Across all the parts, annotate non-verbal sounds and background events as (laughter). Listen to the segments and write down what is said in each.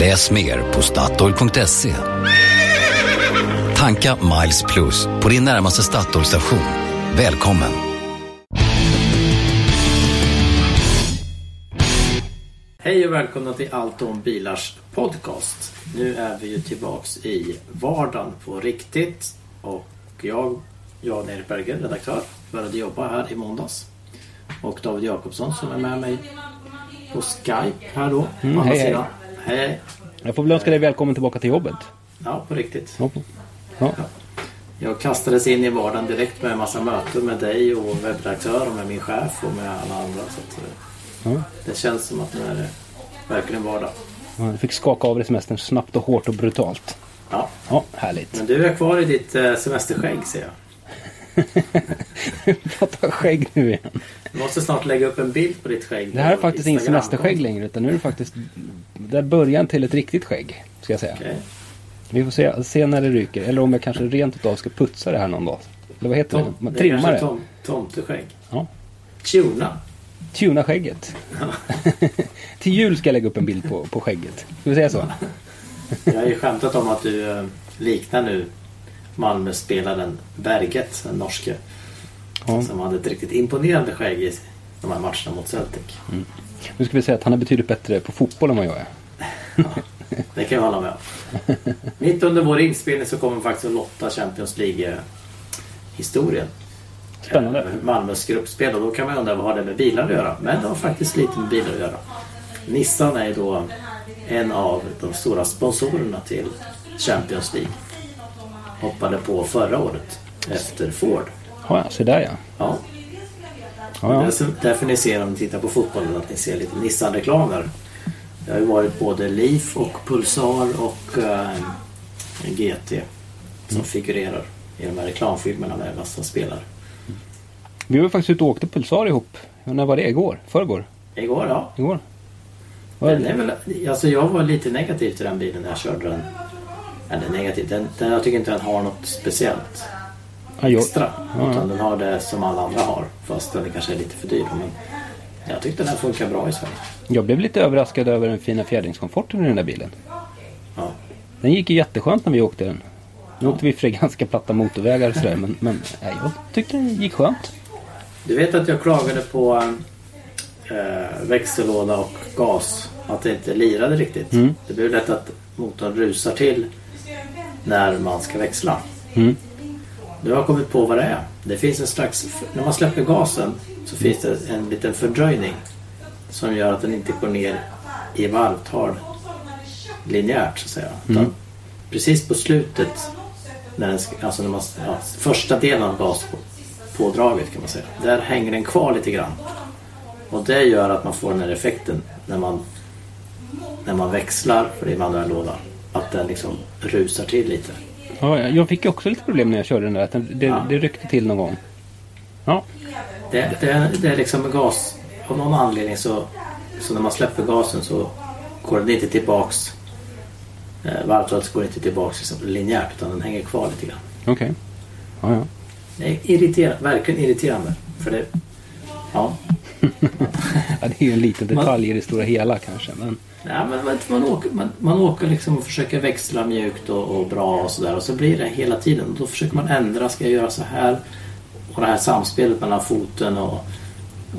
Läs mer på Statoil.se. Tanka Miles Plus på din närmaste Statoil-station. Välkommen! Hej och välkomna till Allt om bilars podcast. Nu är vi ju tillbaks i vardagen på riktigt och jag, Jan-Erik Berger, redaktör, började jobba här i måndags. Och David Jakobsson som är med mig på Skype här då. Mm, på andra hej, hej. sidan. hej. Jag får väl önska dig välkommen tillbaka till jobbet. Ja, på riktigt. Ja. Ja. Jag kastades in i vardagen direkt med en massa möten med dig och webbredaktör och med min chef och med alla andra. Så att, eh, Ja. det känns som att nu är det verkligen vardag. Ja, Du fick skaka av dig semestern snabbt och hårt och brutalt. Ja. Ja, härligt. Men du är kvar i ditt eh, semesterskägg ser jag. (laughs) Prata skägg nu igen. Du måste snart lägga upp en bild på ditt skägg. Det här är faktiskt inget semesterskägg längre utan nu är det faktiskt det är början till ett riktigt skägg. Ska jag säga. Okej. Vi får se, se när det ryker. Eller om jag kanske rent utav ska putsa det här någon dag. Eller vad heter Tom, det? Man det tom, tomteskägg. Ja. Tuna. Tuna skägget. (laughs) till jul ska jag lägga upp en bild på, på skägget. Ska vi säga så? (laughs) Jag har ju skämtat om att du eh, liknar nu Malmö-spelaren Berget, den norske. Ja. Som hade ett riktigt imponerande skägg i de här matcherna mot Celtic. Nu ska vi säga att han är betydligt bättre på fotboll än vad jag är. Det kan jag hålla med om. Mitt under vår inspelning så kommer vi faktiskt att lotta Champions League-historien. Spännande. Eh, Malmös gruppspel och då kan man undra vad har det med bilar att göra? Men det har faktiskt lite med bilar att göra. Nissan är då en av de stora sponsorerna till Champions League. Hoppade på förra året efter Ford. Ja, så där ja. Ja, ja, ja. Därför- ni ser om ni tittar på fotbollen att ni ser lite Nissan-reklam där. Det har ju varit både Leaf och Pulsar och eh, GT som Mm. figurerar i de här reklamfilmerna med massa spelare. Vi var faktiskt ute och åkte pulsar ihop. När var det? Igår? Förrgår? Igår ja. Igår? Den är väl, alltså jag var lite negativ till den bilen när jag körde den. Eller negativ, den, den, jag tycker inte den har något speciellt Ja, extra. Ja, Utan ja. den har det som alla andra har. Fast den kanske är lite för dyr. Men jag tyckte den funkar bra i Sverige. Jag blev lite överraskad över den fina fjädringskomforten i den där bilen. Ja. Den gick ju jätteskönt när vi åkte den. Nu åkte vi för ganska platta motorvägar och sådär men, men nej, jag tyckte den gick skönt. Du vet att jag klagade på eh, växellåda och gas. Att det inte lirade riktigt. Mm. Det blir lätt att motorn rusar till när man ska växla. Mm. Nu har jag kommit på vad det är. Det finns en slags... När man släpper gasen så finns det en liten fördröjning. Som gör att den inte går ner i varvtal linjärt så att säga. Utan precis på slutet. När den, alltså när man, ja, första delen av gaspådraget kan man säga. Där hänger den kvar lite grann. Och det gör att man får den här effekten när man, när man växlar för det är manuell låda. Att den liksom rusar till lite. Ja, jag fick ju också lite problem när jag körde den där. Att den, det, Ja. det ryckte till någon gång. Ja, Det, det, det är liksom gas. Av någon anledning så, så när man släpper gasen så går den inte tillbaks. Eh, varvtalet går inte tillbaks liksom, linjärt utan den hänger kvar lite grann. okej. Ja, ja. Det är irriterande, verkligen irriterande. För det, ja, ja, det är ju en liten detalj i det stora hela kanske. Men ja, men man, man, åker, man, man åker liksom och försöker växla mjukt och, och bra och sådär. Och så blir det hela tiden. Då försöker man ändra, ska jag göra så här? Och det här samspelet mellan foten och,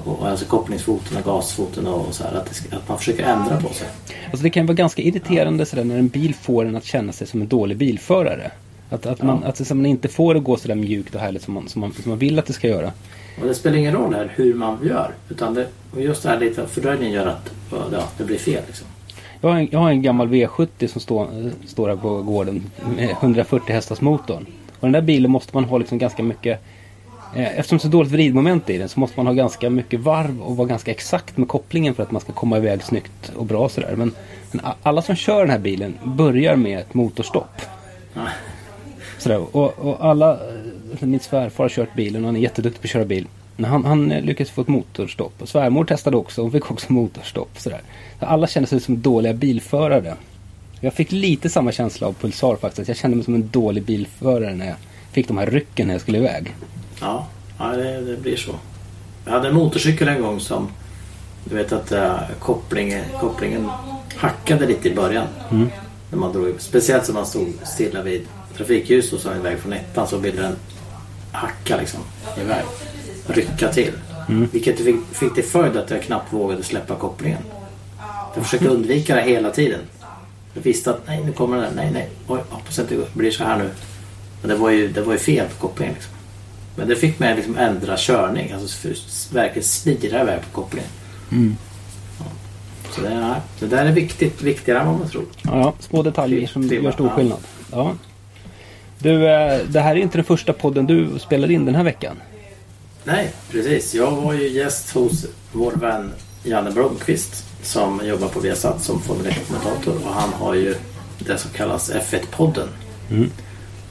och alltså kopplingsfoten och gasfoten och så här. Att, det, att man försöker ändra på sig. alltså det kan vara ganska irriterande sådär när en bil får en att känna sig som en dålig bilförare. Att, att, man, Ja. att det- man inte får det gå sådär mjukt och härligt som man, som, man, som man vill att det ska göra. Och det spelar ingen roll här hur man gör. Utan det, just det här lite fördröjningen gör att ja, det blir fel. Liksom. Jag har en, jag har en gammal V70 som står, står här på gården med 140 hästars motorn. Och den där bilen måste man ha liksom ganska mycket Eh, Eftersom det är så dåligt vridmoment i den så måste man ha ganska mycket varv och vara ganska exakt med kopplingen för att man ska komma iväg snyggt och bra sådär. Men, men alla som kör den här bilen börjar med ett motorstopp. Sådär. Och, och alla, eh, min svärfar har kört bilen och han är jätteduktig på att köra bil. Men han, han eh, lyckades få ett motorstopp. Och svärmor testade också, hon fick också motorstopp. Sådär. Så alla kände sig som dåliga bilförare. Jag fick lite samma känsla av Pulsar faktiskt. Jag kände mig som en dålig bilförare när jag fick de här rycken när jag skulle iväg. Ja, ja det, det blir så. Jag hade en motorcykel en gång som du vet att uh, kopplingen, kopplingen hackade lite i början. När man drog, speciellt som man stod stilla vid trafikljus och så iväg från ettan så ville den hacka liksom iväg. Rycka till. Vilket fick, fick till följd att jag knappt vågade släppa kopplingen. Jag försökte undvika det hela tiden. Jag visste att nej nu kommer den, nej nej. Oj, hoppas att det blir så här nu. Men det var ju, det var ju fel på kopplingen. Liksom. Men det fick mig liksom ändra körning. Alltså verkligen slira iväg på kopplingen. Ja. Så det, är, det där är viktigt, viktigare än vad man tror. Ja, små detaljer som gör stor skillnad. Ja. Du, eh, det här är inte den första podden du spelar in den här veckan. Nej, precis. Jag var ju gäst hos vår vän Janne Blomqvist som jobbar på Viasat som Formel 1-kommentator och han har ju det som kallas F1-podden.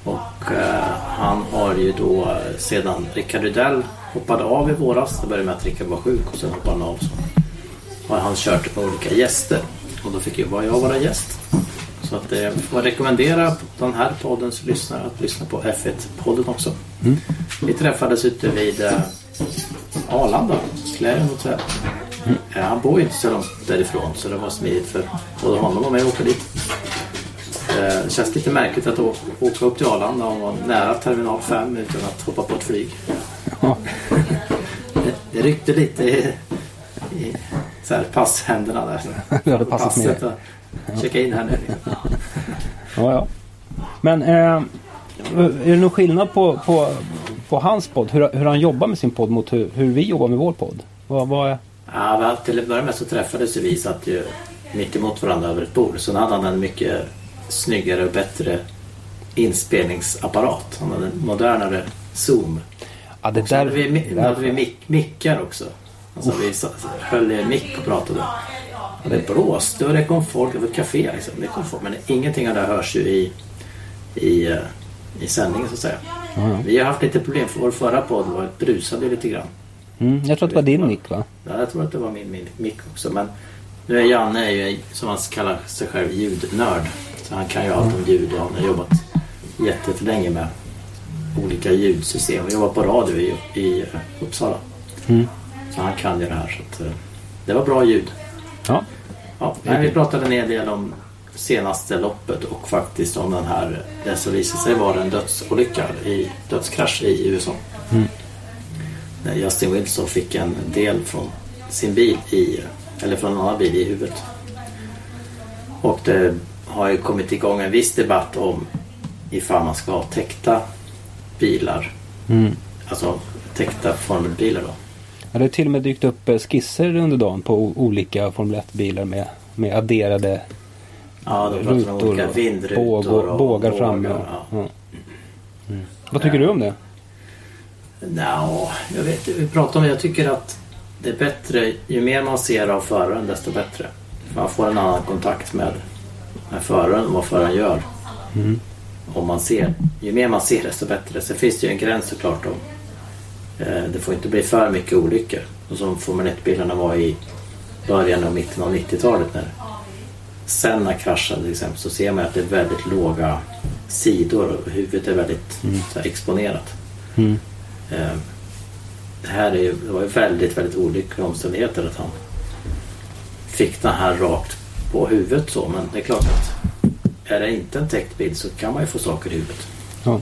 Och eh, han har ju då eh, sedan Rickard Rydell hoppade av i våras, det började med att Rickard var sjuk och sen hoppade han av. Så har han kört med olika gäster och då fick ju bara jag vara gäst. Så att eh, får rekommendera den här poddens lyssnare att lyssna på F1-podden också. Vi träffades ute vid eh, Arlanda, Clarion Hotel. Eh, han bor ju inte så långt därifrån så det var smidigt för både honom och mig att åka dit. Eh, Det känns lite märkligt att åka upp till Arlanda och vara nära terminal 5 utan att hoppa på ett flyg. Ja. Det, (laughs) det ryckte lite i, i så här, passhänderna där. (laughs) Det hade passat. Passet och checka in här nu. Ja, ja. Men eh, är det någon skillnad på, på, på hans podd? Hur, hur han jobbar med sin podd mot hur, hur vi jobbar med vår podd? Vad, vad är... Ja, till att börja med så träffades vi satt ju mitt emot varandra över ett bord. Sen hade han en mycket snyggare och bättre inspelningsapparat. Han hade en modernare Zoom. Ja, det Och där... hade vi, där- hade vi mick, mickar också. Alltså vi höll i en mick och pratade. Och det blåste och det kom folk. Det var ett café liksom. Det kom folk. Men ingenting av det hörs ju i, i, eh, i sändningen så att säga. Vi har haft lite problem för vår förra podd var brusade lite grann. Mm, jag tror att det var din mick va? Ja, jag tror att det var min, min mick också. Men nu är Janne är ju, som han kallar sig själv, ljudnörd. Så han kan ju allt om ljud och han har jobbat jättelänge med olika ljudsystem. Vi jobbar på radio i, i Uppsala. Mm. Så han kan ju det här. Så att, eh, det var bra ljud. Ja. Ja, men vi pratade en hel del om senaste loppet och faktiskt om den här, det som visade sig vara en dödsolycka i dödskrasch i USA. När Justin Wilson fick en del från sin bil i, eller från en annan bil i huvudet. Och det har ju kommit igång en viss debatt om ifall man ska ha täckta bilar. Mm. Alltså täckta formelbilar då. Ja, det har till och med dykt upp eh, skisser under dagen på olika Formel 1-bilar med, med adderade Ja, rutor, vindrutor bågar, och bågar framme. ja. Ja. Mm. Vad tycker du om det? Nå, jag vet. Vi pratar om det. Jag tycker att det är bättre. Ju mer man ser av föraren desto bättre. Man får en annan kontakt med, med föraren och vad föraren gör. Om man ser, ju mer man ser desto bättre. Sen finns det ju en gräns såklart. Om, det får inte bli för mycket olyckor. Och som Formel 1-bilarna var i början och mitten av 90-talet. När Senna kraschade till exempel så ser man att det är väldigt låga sidor och huvudet är väldigt så här, exponerat. Mm. Eh, Det här är det var ju väldigt, väldigt olyckliga omständigheter att han fick den här rakt på huvudet så. Men det är klart att är det inte en täckt bild så kan man ju få saker i huvudet. Ja.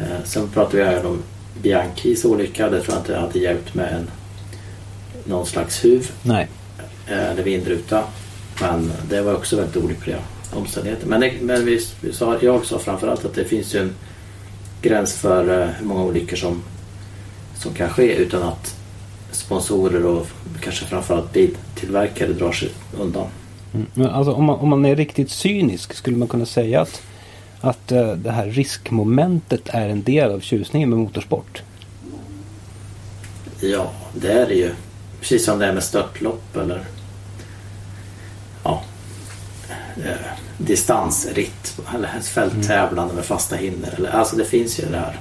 Eh, Sen pratar vi här om Bianchis olycka. Det tror jag inte hade hjälpt med en, någon slags huv Nej. eh, eller vindruta. Men det var också väldigt olyckliga omständigheter. Men, det, men vi, vi sa, jag sa framförallt att det finns ju en gräns för eh, hur många olyckor som, som kan ske utan att sponsorer och kanske framförallt biltillverkare drar sig undan. Mm. Men alltså, om, man, om man är riktigt cynisk skulle man kunna säga att, att eh, det här riskmomentet är en del av tjusningen med motorsport. Ja, det är det ju. Precis som det är med störtlopp eller ja, eh, distansritt eller fälttävlande med fasta hinder. Eller, alltså det finns ju det här.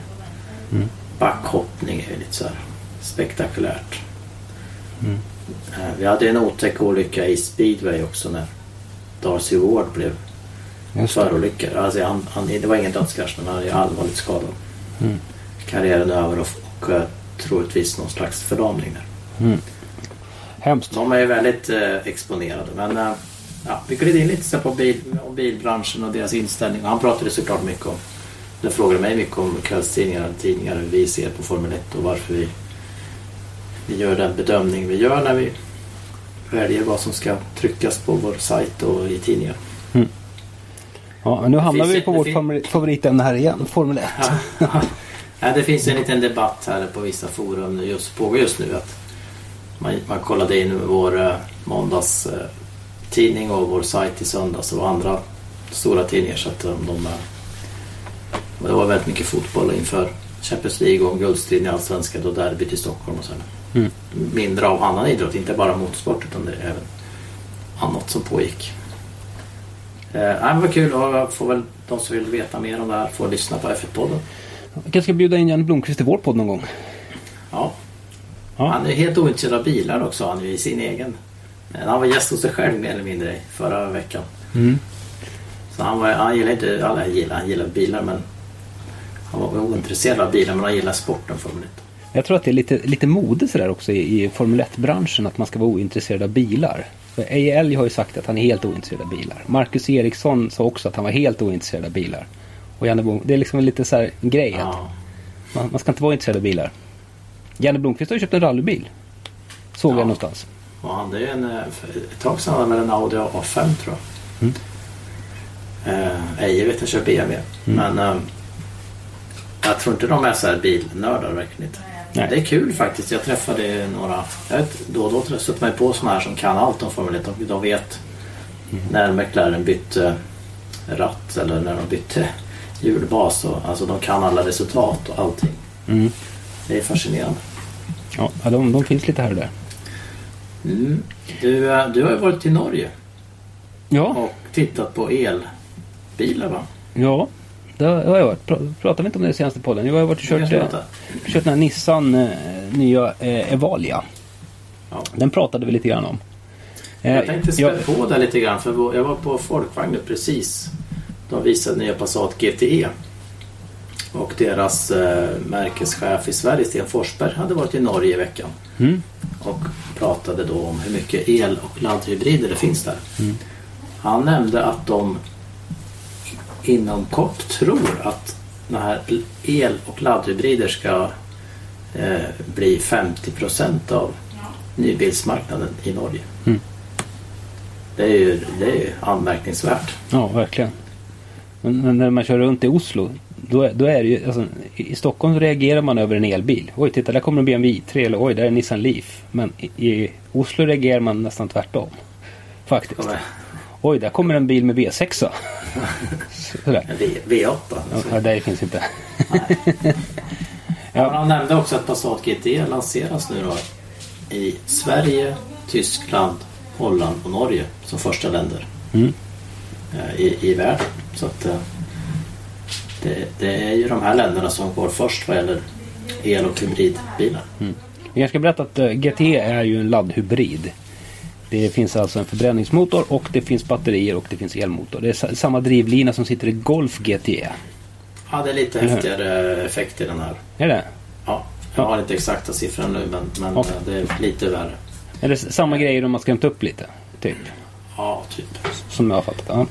Mm. Backhoppning är ju lite så här spektakulärt. Mm. Eh, Vi hade en otäck olycka i speedway också när Darcy Ward blev Förolyckad. Alltså han, han, det var ingen dödskrasch men han är allvarligt skadad. Mm. Karriären är över och, och troligtvis någon slags förlamning där. Mm. Hemskt. De är väldigt eh, exponerade men eh, ja, vi gled in lite här på bil, om bilbranschen och deras inställning. Och han pratade såklart mycket om, eller frågade mig mycket om kvällstidningar och tidningar, hur vi ser på Formel 1 och varför vi, vi gör den bedömning vi gör när vi väljer vad som ska tryckas på vår sajt och i tidningar. Ja, nu hamnar vi på det vårt favoritämne här igen. Formel 1. Ja. ja, det finns en liten debatt här på vissa forum nu, just, pågår just nu. att man, man kollade in vår eh, måndags eh, och vår sajt i söndags och andra stora tidningar. Så att de, de, eh, det var väldigt mycket fotboll inför Champions League och guldstriden i Allsvenskan och derbyt i Stockholm och så. Mm. Mindre av annan idrott, inte bara motorsport utan det är även annat som pågick. Eh, men vad kul och jag får väl de som vill veta mer om det här får lyssna på F1-podden. Vi kanske ska bjuda in Janne Blomqvist i vår podd någon gång. Ja. Ja. Han är helt ointresserad av bilar också. Han är i sin egen. Han var gäst hos sig själv mer eller mindre förra veckan. Mm. Så han, var, han gillar inte, alla gillar, han gillar bilar men han var ointresserad av bilar men han gillar sporten Formel 1. Jag tror att det är lite, lite mode sådär också i, i Formel 1-branschen att man ska vara ointresserad av bilar. För AL har ju sagt att han är helt ointresserad av bilar. Marcus Eriksson sa också att han var helt ointresserad av bilar. Och Janne Blom, det är liksom lite så här en grej att Ja. man, man ska inte vara intresserad av bilar. Janne Blomqvist har ju köpt en rallybil. Såg Ja. jag någonstans. Och han, det är en, eh, ett tag sedan han väl en Audi A5 tror jag. Mm. Eh, Eje vet jag kör BMW. Men eh, jag tror inte de är så här bilnördar verkligen inte. Nej. Det är kul faktiskt. Jag träffade några, jag vet, då och då man ju på sådana här som kan allt om Formel 1. De, de vet när McLaren bytte ratt eller när de bytte hjulbas. Och, alltså de kan alla resultat och allting. Mm. Det är fascinerande. Ja, ja, de, de finns lite här och där. Mm. Du, eh, du har ju varit i Norge Ja, och tittat på elbilar va? ja. Det har jag varit. Pra- Pratade vi inte om det i senaste podden? Jag har varit och kört, eh, kört den här Nissan eh, nya eh, Evalia. Ja. Den pratade vi lite grann om. Eh, Jag tänkte spä jag- på där lite grann för jag var på Folkvagn nu precis. De visade nya Passat GTE. Och deras eh, märkeschef i Sverige, Sten Forsberg, hade varit i Norge i veckan. Mm. Och pratade då om hur mycket el och laddhybrider det finns där. Mm. Han nämnde att de inom kort tror att den här el och laddhybrider ska eh, bli 50 procent av nybilsmarknaden i Norge. Mm. Det är ju det är ju anmärkningsvärt. Ja, verkligen. Men, men när man kör runt i Oslo, då, är- då är det ju, alltså, i Stockholm reagerar man över en elbil. Oj, titta där kommer en BMW i3 eller oj, där är en Nissan Leaf. Men i, i Oslo reagerar man nästan tvärtom. Faktiskt. Oj, där kommer en bil med V6. (laughs) Sådär. V- V8. Ja, där finns inte. (laughs) Ja. Han nämnde också att Passat GT lanseras nu då i Sverige, Tyskland, Holland och Norge som första länder Mm. eh, i, i världen. Så att, eh, det, det är ju de här länderna som går först vad gäller el och hybridbilar. Jag ska berätta att uh, GT är ju en laddhybrid. Det finns alltså en förbränningsmotor och det finns batterier och det finns elmotor. Det är sa- samma drivlina som sitter i Golf GTE. Ja, det är lite häftigare effekt i den här. Är det? Ja, jag har inte exakta siffran nu men, men Okej. eh, det är lite värre. Är det samma grejer om man ska hämta upp lite? Typ. Ja, typ. Som jag har fattat.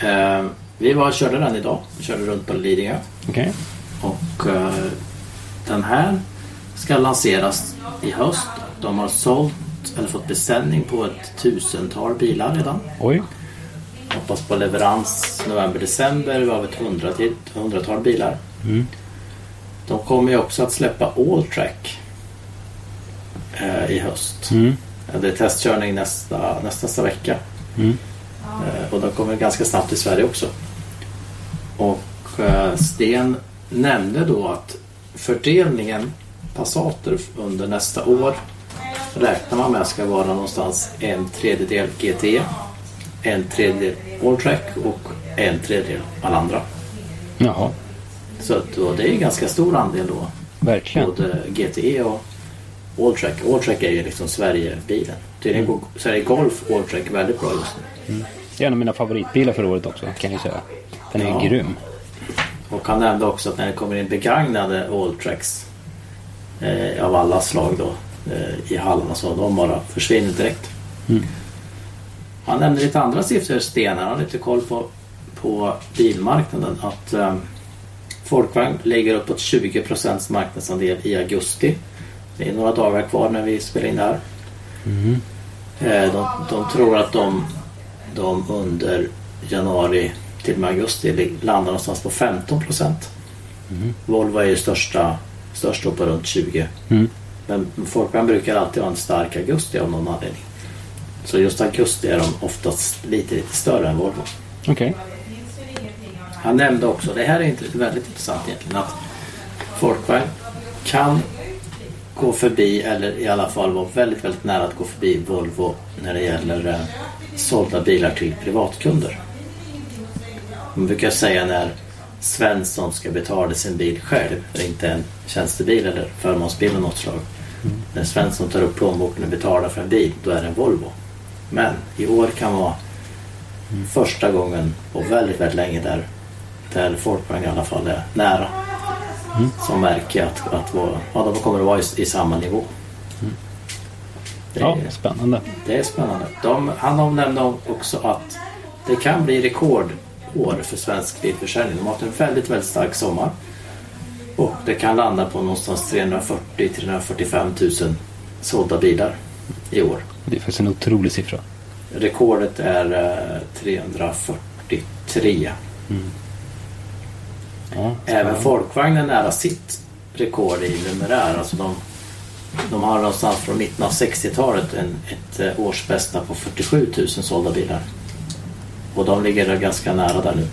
Ja. Eh, vi var körde den idag. Vi körde runt på Lidingö. Okej. Och eh, den här ska lanseras i höst. De har sålt eller fått beställning på ett tusental bilar redan. Oj. Hoppas på leverans november-december av ett hundra till- hundratal bilar. Mm. De kommer ju också att släppa Alltrack eh, i höst. Mm. Det är testkörning nästa, nästa, nästa vecka. Mm. Eh, och de kommer ganska snabbt till Sverige också. Och eh, Sten nämnde då att fördelningen Passater under nästa år räknar man med ska vara någonstans en tredjedel GT, en tredjedel Alltrack och en tredjedel alla andra. Jaha, Så att då, det är en ganska stor andel då. verkligen. Både GTE och Alltrack. Alltrack är ju liksom Sverigebilen. Tydligen går Sverige Golf Alltrack väldigt bra just nu. Det är en av mina favoritbilar för året också kan jag säga. Den är Ja. grym. Och han nämnde också att när det kommer in begagnade Alltracks eh, av alla slag då i hallarna så de bara försvinner direkt. Mm. Han nämnde lite andra siffror, Sten. Han har lite koll på, på bilmarknaden. Att eh, Folkvagn ligger uppåt 20% marknadsandel i augusti. Det är några dagar kvar när vi spelar in det här. Mm. Eh, de, de tror att de, de under januari till och med augusti landar någonstans på 15 procent. Volvo är ju största, störst då på runt 20. Mm. Men Folkvagn brukar alltid ha en stark augusti av någon anledning. Så just augusti är de oftast lite, lite större än Volvo. Okej. Han nämnde också, det här är inte väldigt intressant egentligen, att Folkvagn kan gå förbi eller i alla fall vara väldigt, väldigt nära att gå förbi Volvo när det gäller eh, sålda bilar till privatkunder. Man brukar säga när Svensson ska betala sin bil själv, inte en tjänstebil eller förmånsbil av något slag. När Svensson tar upp plånboken och betalar för en bil, då är det en Volvo. Men i år kan vara första gången på väldigt, väldigt länge där, där Folkvagn i alla fall är nära. Som märker att, att vara, ja, de kommer att vara i, i samma nivå. Det, Ja, spännande. det är spännande. De, han nämnde också att det kan bli rekordår för svensk bilförsäljning. De har haft en väldigt, väldigt stark sommar. Och det kan landa på någonstans 340-345 000 sålda bilar i år. Det är faktiskt en otrolig siffra. Rekordet är eh, 343. Ja, Även Folkvagn är nära sitt rekord i numerär. Alltså de, de har någonstans från mitten av 60-talet en, ett eh, årsbästa på 47 000 sålda bilar. Och de ligger ganska nära där nu.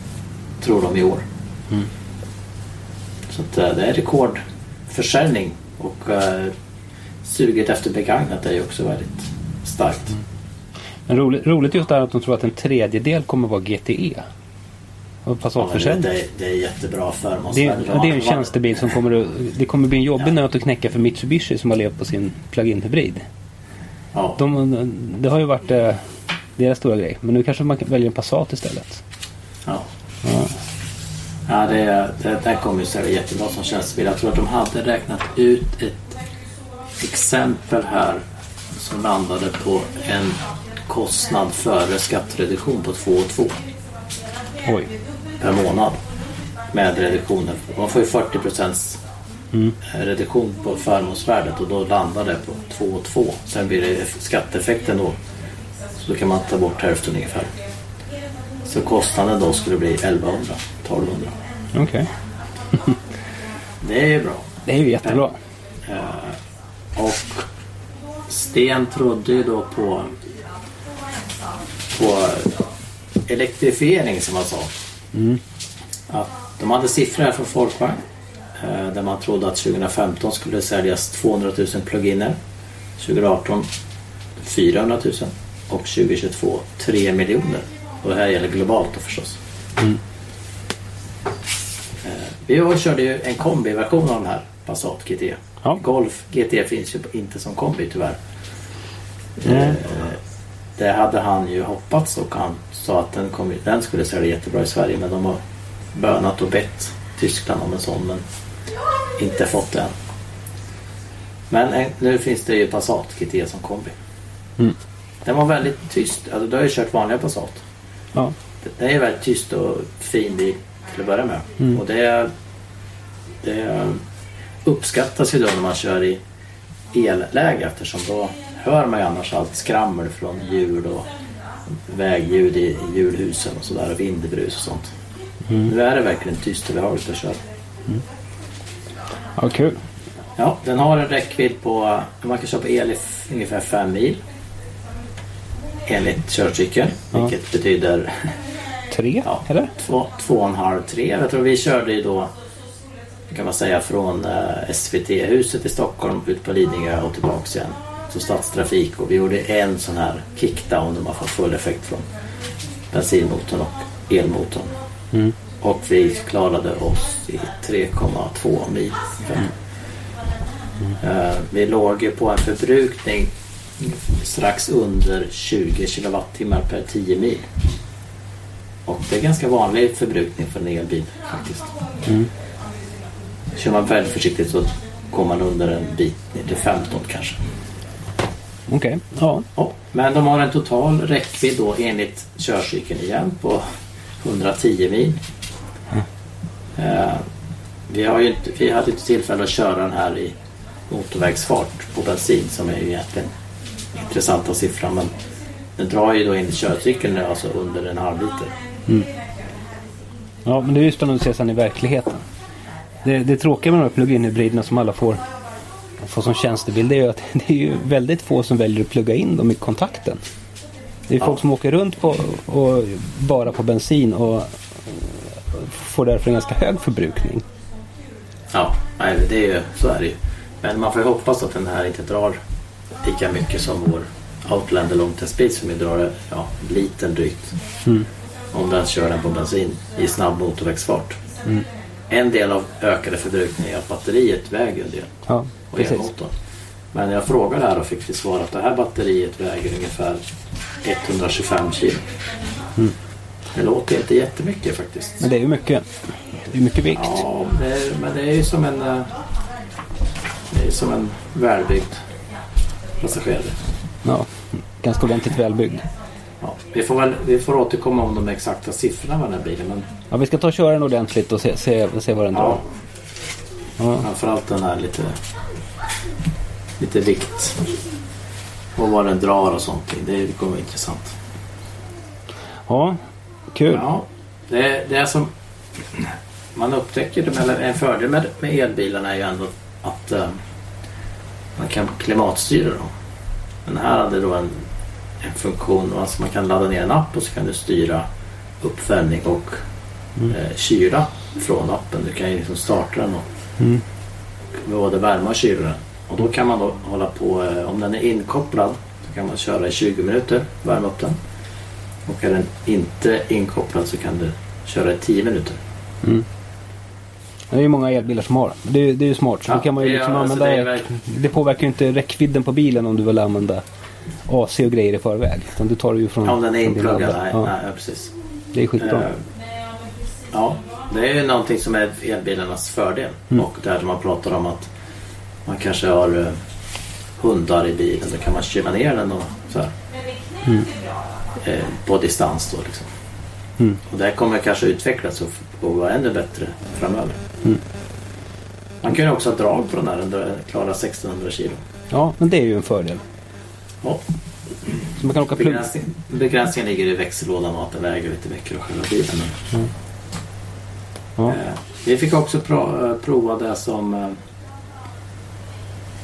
Tror de i år. Mm. Så att, eh, det är rekordförsäljning. Och eh, suget efter begagnat är ju också väldigt starkt. Men roligt, roligt just det här att de tror att en tredjedel kommer vara GTE. Och Ja, Passatförsäljning. det, det är jättebra förmånsvärde. är- det är en tjänstebil som kommer att, Det kommer bli en jobbig nöt att knäcka för Mitsubishi som har levt på sin plug-in hybrid. Ja. De, det har ju varit eh, deras stora grej. Men nu kanske man välja en Passat istället. Ja. Ja. Ja, det, det, det kommer ju sälja jättebra som tjänstebil. Jag tror att de hade räknat ut ett exempel här som landade på en kostnad före skattereduktion på 2 2 Oj. per månad med reduktioner. Man får ju 40 procents Mm. reduktion på förmånsvärdet och då landar det på 2 2. Sen blir det skatteeffekten då. Så då kan man ta bort hälften ungefär. Så kostnaden då skulle bli 1100, 1200. Okej. Det är ju bra. Det är ju jättebra. Och Sten trodde ju då på, på elektrifiering som han sa. Att de hade siffror här från Folkvagn eh, där man trodde att 2015 skulle det säljas 200 000 pluginer. 2018 400 000 och 2022 3 miljoner. Och det här gäller globalt då förstås. Eh, Vi körde ju en kombiversion av den här Passat GT. Ja. Golf GT finns ju inte som kombi tyvärr. Mm. Eh, Det hade han ju hoppats och han sa att den, kom, den skulle sälja jättebra i Sverige men de har bönat och bett Tyskland om en sån men inte fått den. Men eh, nu finns det ju Passat GT som kombi. Mm. Den var väldigt tyst. Alltså, du har ju kört vanliga Passat. Ja. Den är väldigt tyst och fin bil till att börja med. Mm. Och det, det uppskattas ju då när man kör i elläge eftersom då hör man ju annars allt skrammel från hjul och vägljud i hjulhusen och sådär och vindbrus och sånt. Nu är det verkligen tyst och behagligt att köra. ja, kul. Ja, den har en räckvidd på, man kan köra på el i ungefär 5 mil. Enligt körcykeln, Ja. vilket betyder Tre, (laughs) Ja. eller? två, två och en halv, tre. Jag tror vi körde ju då kan man säga från eh, SVT-huset i Stockholm ut på Lidingö och tillbaks igen. Så stadstrafik och vi gjorde en sån här kickdown där man får full effekt från bensinmotorn och elmotorn. Mm. Och vi klarade oss i 3,2 mil. ungefär. Eh, Vi låg ju på en förbrukning strax under 20 kilowattimmar per 10 mil. Och det är ganska vanlig förbrukning för en elbil faktiskt. Mm. Kör man väldigt försiktigt så kommer man under en bit ner till 15 kanske. Okej. Ja. Ja, men de har en total räckvidd då enligt körcykeln igen på 110 mil. Eh, vi, har ju inte, vi hade inte tillfälle att köra den här i motorvägsfart på bensin som är ju egentligen intressanta siffran men den drar ju då enligt körcykeln alltså under en halv liter. ja, men det är ju spännande att se sen i verkligheten. Det, det tråkiga med de här plug-in hybriderna som alla får, får som tjänstebil det är ju att (laughs) det är ju väldigt få som väljer att plugga in dem i kontakten. Det är Ja. folk som åker runt på, och bara på bensin och får därför en ganska hög förbrukning. Ja, nej, det är ju, så är det ju. Men man får ju hoppas att den här inte drar lika mycket som vår Outlander långtestbil som ju drar ja, en liten drygt. Mm. Om den kör den på bensin i snabb motorvägsfart. Mm. En del av ökade förbrukningen är att batteriet väger en del. Ja, och precis. Men jag frågade här och fick till svar att det här batteriet väger ungefär 125 kilo. Mm. Det låter inte jättemycket faktiskt. Men det är ju mycket. Det är mycket vikt. Ja, det är, men det är ju som en, eh, det är som en välbyggd passagerare. Ja, ganska ordentligt välbyggd. Ja, vi, får väl, vi får återkomma om de exakta siffrorna med den här bilen. Men Ja, vi ska ta och köra den ordentligt och se, se, se vad den drar. ja, Ja. framförallt den här lite, lite vikt. Och vad den drar och sånt. Det kommer vara intressant. ja, kul. Ja, det, det är som man upptäcker, eller en fördel med, med elbilarna är ju ändå att eh, man kan klimatstyra dem. Den här hade då en, en funktion, alltså man kan ladda ner en app och så kan du styra uppvärmning och Mm. eh, kyla från appen. Du kan ju liksom starta den och Mm. både värma och kyla den. Och då kan man då hålla på, eh, om den är inkopplad så kan man köra i 20 minuter, värma upp den. Och är den inte inkopplad så kan du köra i 10 minuter. Mm. Det är ju många elbilar som har. Det är, det är ju smart. Så Ja, kan man ju liksom alltså, använda, det är det, verk- påverkar ju inte räckvidden på bilen om du vill använda AC och grejer i förväg. Utan du tar det ju från... Om den är inpluggad. Nej, Ja, nej, precis. det är skitbra. Eh, Ja, det är ju någonting som är elbilarnas fördel. Mm. Och där man pratar om att man kanske har eh, hundar i bilen. Då kan man kyla ner den och så här. Mm. Eh, på distans då liksom. Mm. Och det kommer kanske utvecklas och, och vara ännu bättre framöver. Mm. Man kan ju också ha drag på den här. Den klarar 1600 kilo. Ja, men det är ju en fördel. Ja, Så man kan åka begränsning, begränsningen ligger i växellådan och att den väger lite mycket och själva bilen. Men, Ja. Eh, Vi fick också pro, eh, prova det som eh,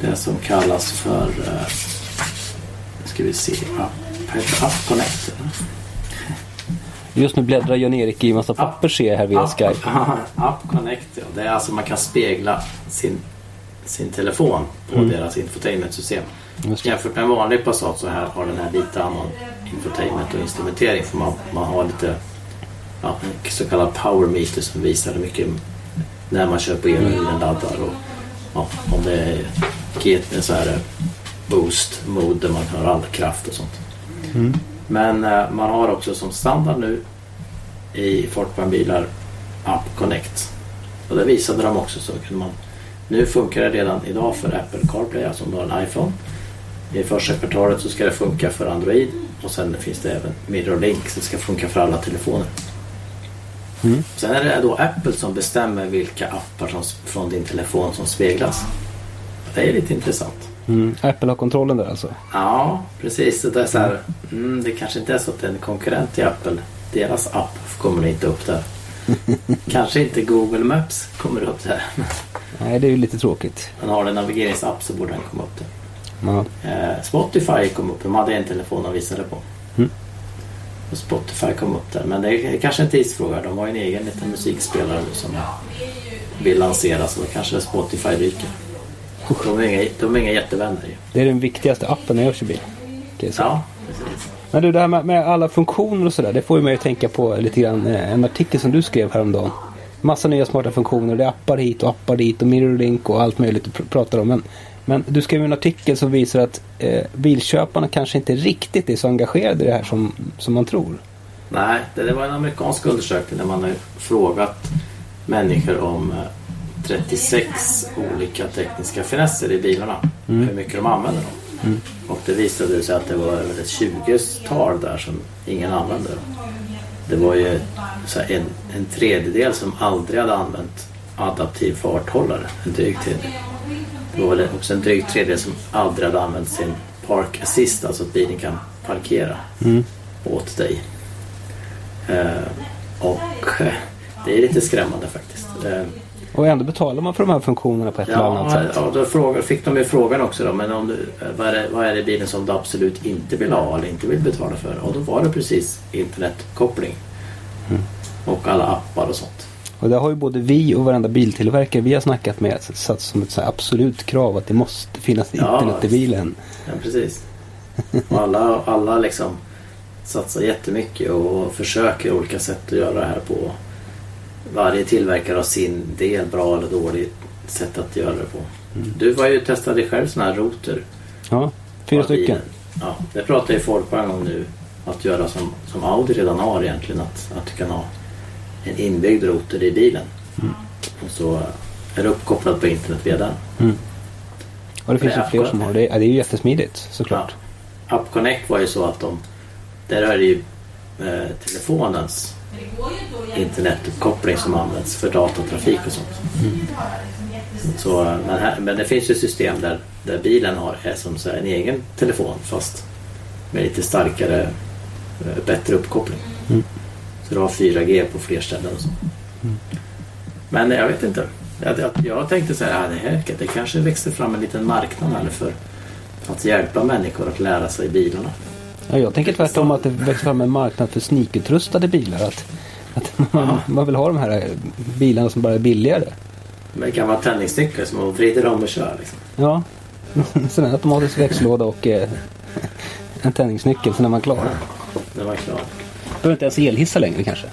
det som kallas för eh, nu ska vi se, app, heter app Connect. Just nu bläddrar Jan-Erik i massa papper ser jag här via App, Skype. (laughs) app Connect, ja. det är alltså man kan spegla sin, sin telefon på Mm. deras infotainmentsystem. Jämfört med en vanlig Passat så här har den här lite annan infotainment och instrumentering för man, man har lite ja, en så kallad power meter som visar hur mycket när man kör på el och hur den laddar och ja, om det är GT, så här boost mode där man har all kraft och sånt. Mm. Men eh, man har också som standard nu i Folkvagnsbilar App Connect. Och det visade de också så kunde man nu funkar det redan idag för Apple CarPlay, alltså om du har en iPhone. I första kvartalet så ska det funka för Android och sen finns det även MirrorLink så det ska funka för alla telefoner. Mm. Sen är det då Apple som bestämmer vilka appar som, från din telefon som speglas. Det är lite intressant. Mm. Apple har kontrollen där alltså. Ja, precis. Det, är så här, mm, det kanske inte är så att det är en konkurrent till Apple. Deras app kommer inte upp där. (laughs) kanske inte Google Maps kommer upp där. Nej, det är ju lite tråkigt. Men har du en navigeringsapp så borde den komma upp där. Ja. Eh, Spotify kom upp. De hade en telefon de visade på. Mm. Och Spotify kom upp där. Men det är kanske en tidsfråga. De har ju en egen liten musikspelare nu som vill lansera så då kanske Spotify ryker. De är inga, de är inga jättevänner ju. Det är den viktigaste appen när jag kör bil. Ja, precis. Men du, det här med, med alla funktioner och sådär. Det får ju mig att tänka på lite grann eh, en artikel som du skrev häromdagen. Massa nya smarta funktioner. Det är appar hit och appar dit och mirrorlink och allt möjligt du pr- pratar om. Men, men du skrev en artikel som visar att eh, bilköparna kanske inte riktigt är så engagerade i det här som, som man tror. Nej, det, det var en amerikansk undersökning där man har frågat människor om eh, 36 olika tekniska finesser i bilarna. Hur mycket de använder dem. Och det visade sig att det var över ett 20-tal där som ingen använde dem. Det var ju en, en tredjedel som aldrig hade använt adaptiv farthållare. En dryg tredjedel. Det var väl också en dryg tredjedel som aldrig hade använt sin Park Assist, alltså att bilen kan parkera åt dig. Eh, och eh, det är lite skrämmande faktiskt. Eh, Och ändå betalar man för de här funktionerna på ett eller annat Ja, sätt. ja då frågar, fick de ju frågan också då, men om du, vad, är det, vad är det bilen som du absolut inte vill ha eller inte vill betala för? Och då var det precis internetuppkoppling. Mm. Och alla appar och sånt. Och det har ju både vi och varenda biltillverkare vi har snackat med satt som ett så absolut krav att det måste finnas Ja, internet i bilen. Ja, precis. Och alla, alla liksom satsar jättemycket och försöker olika sätt att göra det här på. Varje tillverkare har sin del, bra eller dåligt sätt att göra det på. Mm. Du var ju testade själv sån här router. Ja, fyra stycken. Ja, det pratar ju folk på en gång nu. Att göra som, som Audi redan har egentligen. Att, att du kan ha en inbyggd router i bilen. Mm. Och så är du uppkopplad på internet via den. Och det finns Det ju fler som har det. Ja, det är ju jättesmidigt såklart. Ja. App Connect var ju så att de... Där är det ju eh, telefonens internetuppkoppling som används för datatrafik och sånt. Så, eh, men, här, men det finns ju system där, där bilen har är som så en egen telefon fast med lite starkare, eh, bättre uppkoppling. Så du har 4G på fler ställen och så. Men jag vet inte. Jag, jag, jag tänkte så här, ja, det, här, det kanske växer fram en liten marknad här för att hjälpa människor att lära sig bilarna. Ja, jag tänker tvärtom att det växer fram en marknad för sneakutrustade bilar. Att, att (laughs) man, man vill ha de här eh, bilarna som bara är billigare. Med gamla tändningsnycklar som man vrider om och kör. Liksom. Ja, (laughs) sen en automatisk växellåda och eh, en tändningsnyckel, sen är man klar. När man är klar. Behöver inte ens elhissar längre kanske.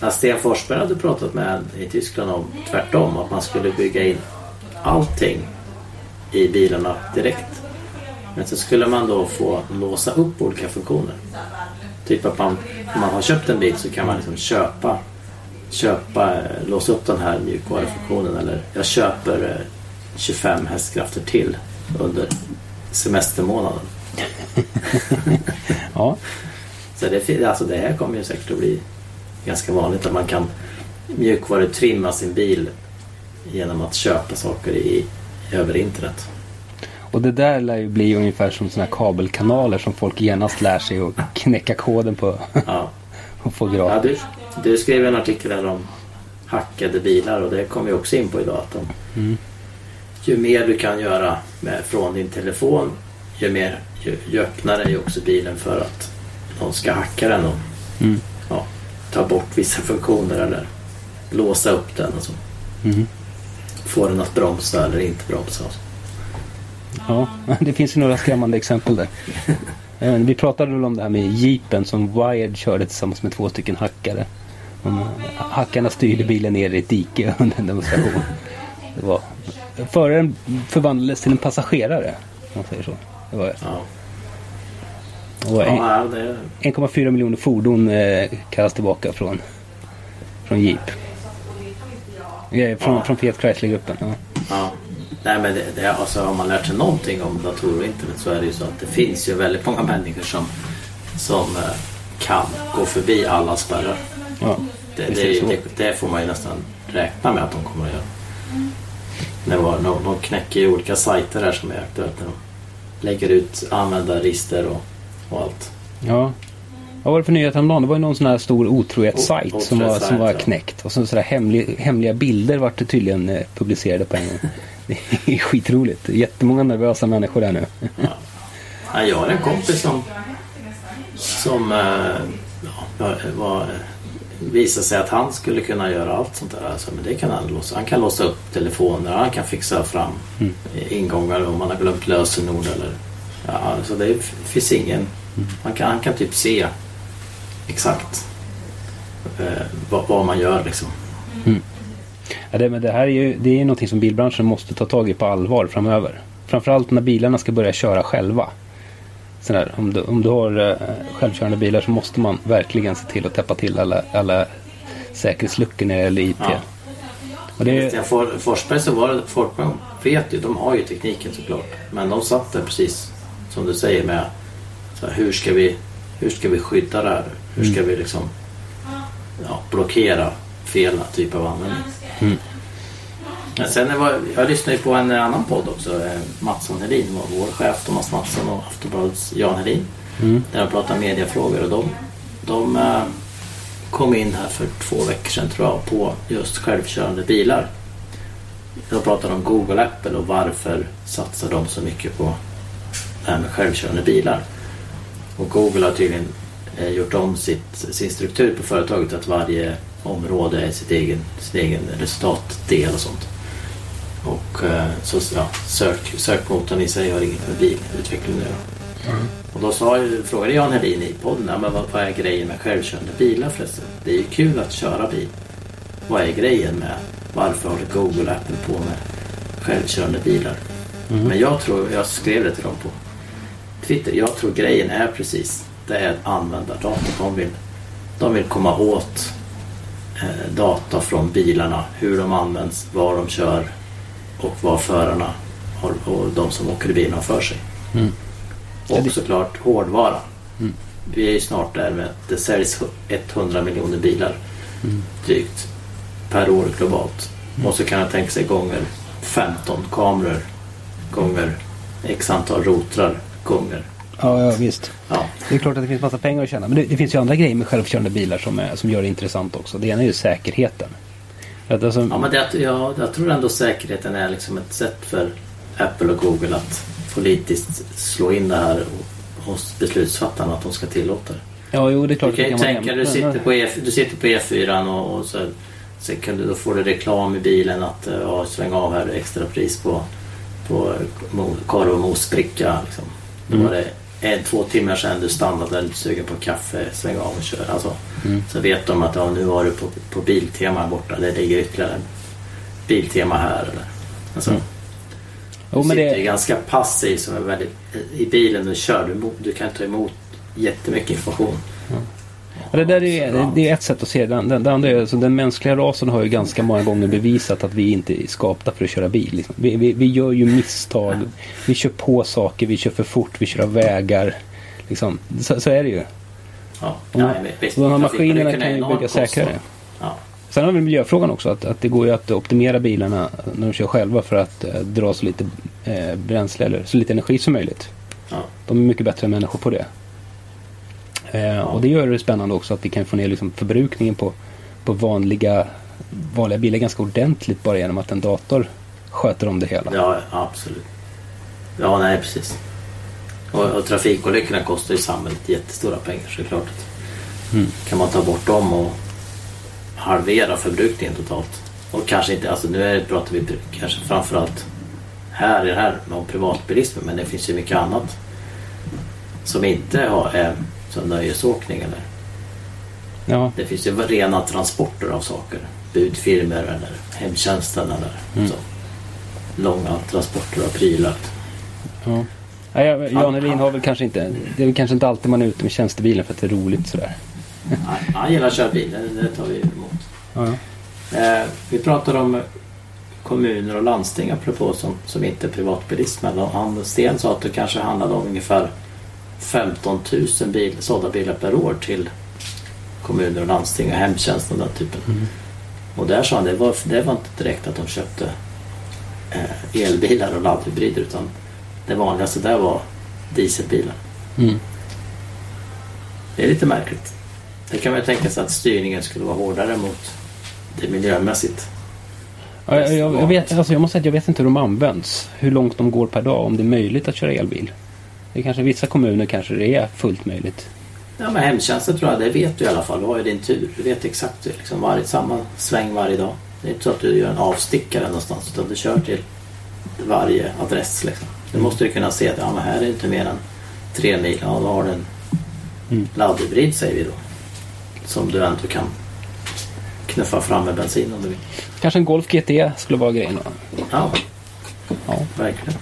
Ja, Sten Forsberg hade pratat med en i Tyskland om tvärtom. Att man skulle bygga in allting i bilarna direkt. Men så skulle man då få låsa upp olika funktioner. Typ att man, om man har köpt en bil så kan man liksom köpa, köpa eh, låsa upp den här mjukvarufunktionen. Eller jag köper eh, 25 hästkrafter till under semestermånaden. Ja, (laughs) Så det, alltså det här kommer ju säkert att bli ganska vanligt att man kan mjukvarutrimma sin bil genom att köpa saker i, över internet. Och det där lär ju bli ungefär som såna här kabelkanaler som folk genast lär sig att knäcka koden på Ja. (laughs) och få Ja, gratis. du, du skrev en artikel där om hackade bilar och det kom vi också in på idag. Att de, Ju mer du kan göra med, från din telefon ju, mer, ju, ju öppnare är också bilen för att någon ska hacka den och Mm. ja, ta bort vissa funktioner eller låsa upp den och så. Mm. Få den att bromsa eller inte bromsa. och så. Ja, (laughs) det finns ju några skrämmande exempel där. (laughs) Eh, Vi pratade väl om det här med jeepen som Wired körde tillsammans med två stycken hackare. Eh, Hackarna styrde bilen ner i ett dike (laughs) under en demonstration. Det var, föraren förvandlades till en passagerare. Om man säger så. Det var, Ja. och en, Ja, det, 1,4 miljoner fordon eh, kallas tillbaka från, från Jeep. Från, Ja. från Fiat Chrysler-gruppen. Ja. Nej men det, det, alltså, har man lärt sig någonting om datorer och internet så är det ju så att det finns ju väldigt många (laughs) människor som, som eh, kan gå förbi alla spärrar. Ja, Det, det, det får man ju nästan räkna med att de kommer att göra. Det var, de, de knäcker ju olika sajter här som är aktuellt. när De lägger ut användarregister och, och allt. Ja. Vad var det för nyhet häromdagen? Det var ju någon sån här stor otrohetssajt som var, som var knäckt. Och så sådär hemlig, hemliga bilder vart det tydligen eh, publicerade på en gång. (laughs) Det är skitroligt. Jättemånga nervösa människor där nu. Ja, jag har en kompis som som eh, ja, var, visade sig att han skulle kunna göra allt sånt där. Alltså, men det kan han låsa. Han kan låsa upp telefoner, han kan fixa fram Mm. ingångar om man har glömt lösenord eller... Ja, alltså det finns ingen... Han, kan, han kan typ se exakt eh, vad, vad man gör liksom. Ja, det, men det här är ju det är någonting som bilbranschen måste ta tag i på allvar framöver. Framförallt när bilarna ska börja köra själva. Sådär, om, du, om du har eh, självkörande bilar så måste man verkligen se till att täppa till alla, alla säkerhetsluckor när det gäller IT. Ja. Och det, Christian For, Forsberg så var det, Forsberg vet ju, de har ju tekniken såklart. Men de satt där precis som du säger med så här, hur, ska vi, hur ska vi skydda det här? Hur ska vi liksom ja, blockera fel typ av användning? Mm. Men sen var, jag lyssnade på en annan podd också, eh, Mattsson Helin, var vår chef Thomas Mattsson och Aftonbladets Jan Helin. Mm. Där de pratade mediafrågor och de, de eh, kom in här för två veckor sedan tror jag på just självkörande bilar. De pratade om Google och Apple och varför satsar de så mycket på det här med självkörande bilar. Och Google har tydligen gjort om sitt, sin struktur på företaget att varje område är sitt egen, sin egen resultatdel och sånt. Och eh, så, ja, sök, sökmotorn i sig har inget med bilutveckling att göra. Och då sa, frågade Jan Helin i podden, men vad, vad är grejen med självkörande bilar förresten? Det är ju kul att köra bil. Vad är grejen med, varför håller Google och Apple på med självkörande bilar? Men jag tror, jag skrev det till dem på Twitter, jag tror grejen är precis, det är användardata. De vill, de vill komma åt eh, data från bilarna, hur de används, var de kör och vad förarna och de som åker i bilen har för sig. Mm. Och såklart hårdvara. Mm. Vi är ju snart där med att det säljs 100 miljoner bilar Mm. drygt per år globalt. Och så kan jag tänka sig gånger 15 kameror gånger x antal rotrar gånger. Ja, ja, visst. Ja, Det är klart att det finns massa pengar att tjäna. Men det, det finns ju andra grejer med självkörande bilar som, är, som gör det intressant också. Det ena är ju säkerheten. Att alltså, ja men det, ja, jag tror ändå säkerheten är liksom ett sätt för Apple och Google att politiskt slå in det här hos beslutsfattarna att de ska tillåta det. ja, jo, det är klart. Du kan ju tänka, jämnt. du sitter på, E, du sitter på E4 och, och så, så kan du, då får du reklam i bilen att eh, ja, sväng av här extra pris på, på korv och mosbricka. Liksom. Då Mm. var det en, två timmar sedan du stannade där sugen på kaffe, sväng av och kör. Alltså, Mm. Så vet de att ja, nu var du på, på Biltema borta, det ligger ytterligare Biltema här. Eller. Alltså, Mm. Jo, du sitter det, ganska passiv som är väldigt, i bilen och kör. Du, du kan ta emot jättemycket information. Det, där är, det, det är ett sätt att se det. Den, den andra är, alltså, den mänskliga rasen har ju ganska många gånger bevisat att vi inte är skapta för att köra bil. Liksom. Vi, vi, vi gör ju misstag. Vi kör på saker, vi kör för fort, vi kör av vägar. Liksom. Så, så är det ju. Ja, ja, visst, de här maskinerna kan ju bygga säkrare. Ja, Sen har vi miljöfrågan också. Att, att det går ju att optimera bilarna när de kör själva för att eh, dra så lite eh, bränsle eller så lite energi som möjligt. ja, De är mycket bättre än människor på det. Eh, och det gör det spännande också att vi kan få ner liksom förbrukningen på, på vanliga, vanliga bilar ganska ordentligt bara genom att en dator sköter om det hela. ja, absolut. Ja, nej precis. Och, och trafikolyckorna kostar ju samhället jättestora pengar så det är klart att Mm. kan man ta bort dem och halvera förbrukningen totalt. Och kanske inte, alltså nu är, pratar vi kanske framförallt här i det här om privatbilismen men det finns ju mycket annat som inte har, är som nöjesåkning eller Ja, Det finns ju rena transporter av saker. Budfirmor eller hemtjänsten eller Mm. så. Långa transporter av prylar. ja. Jag- Jan Helin har väl kanske inte, det är väl kanske inte alltid man är ute med tjänstebilen för att det är roligt sådär. Han, han gillar att köra bil, det, tar vi emot. Ja, Eh, vi pratar om kommuner och landsting apropå som, som inte är privatbilismen. Och han Sten sa att det kanske handlade om ungefär 15 000 bil, sålda bilar per år till kommuner och landsting och hemtjänst och den typen. Mm. Och där sa han det var, det var inte direkt att de köpte eh, elbilar och laddhybrider utan det vanligaste där var dieselbilar. Mm. Det är lite märkligt. Det kan man ju tänka sig att styrningen skulle vara hårdare mot det miljömässigt. Ja, jag, jag, vet, alltså jag måste säga att jag vet inte hur de används. Hur långt de går per dag. Om det är möjligt att köra elbil. Det kanske vissa kommuner kanske det är fullt möjligt. Ja men hemtjänsten tror jag, det vet du i alla fall. Du har ju din tur. Du vet exakt liksom, varje, samma sväng varje dag. Det är inte så att du gör en avstickare någonstans utan du kör till varje adress. Liksom. Du måste ju kunna se att ja, men här är det inte mer än tre mil. Ja, då har du en Mm. laddhybrid säger vi då. Som du ändå kan knuffa fram med bensin om du vill. Kanske en Golf GT skulle vara grejen. va? Ja, Ja, verkligen.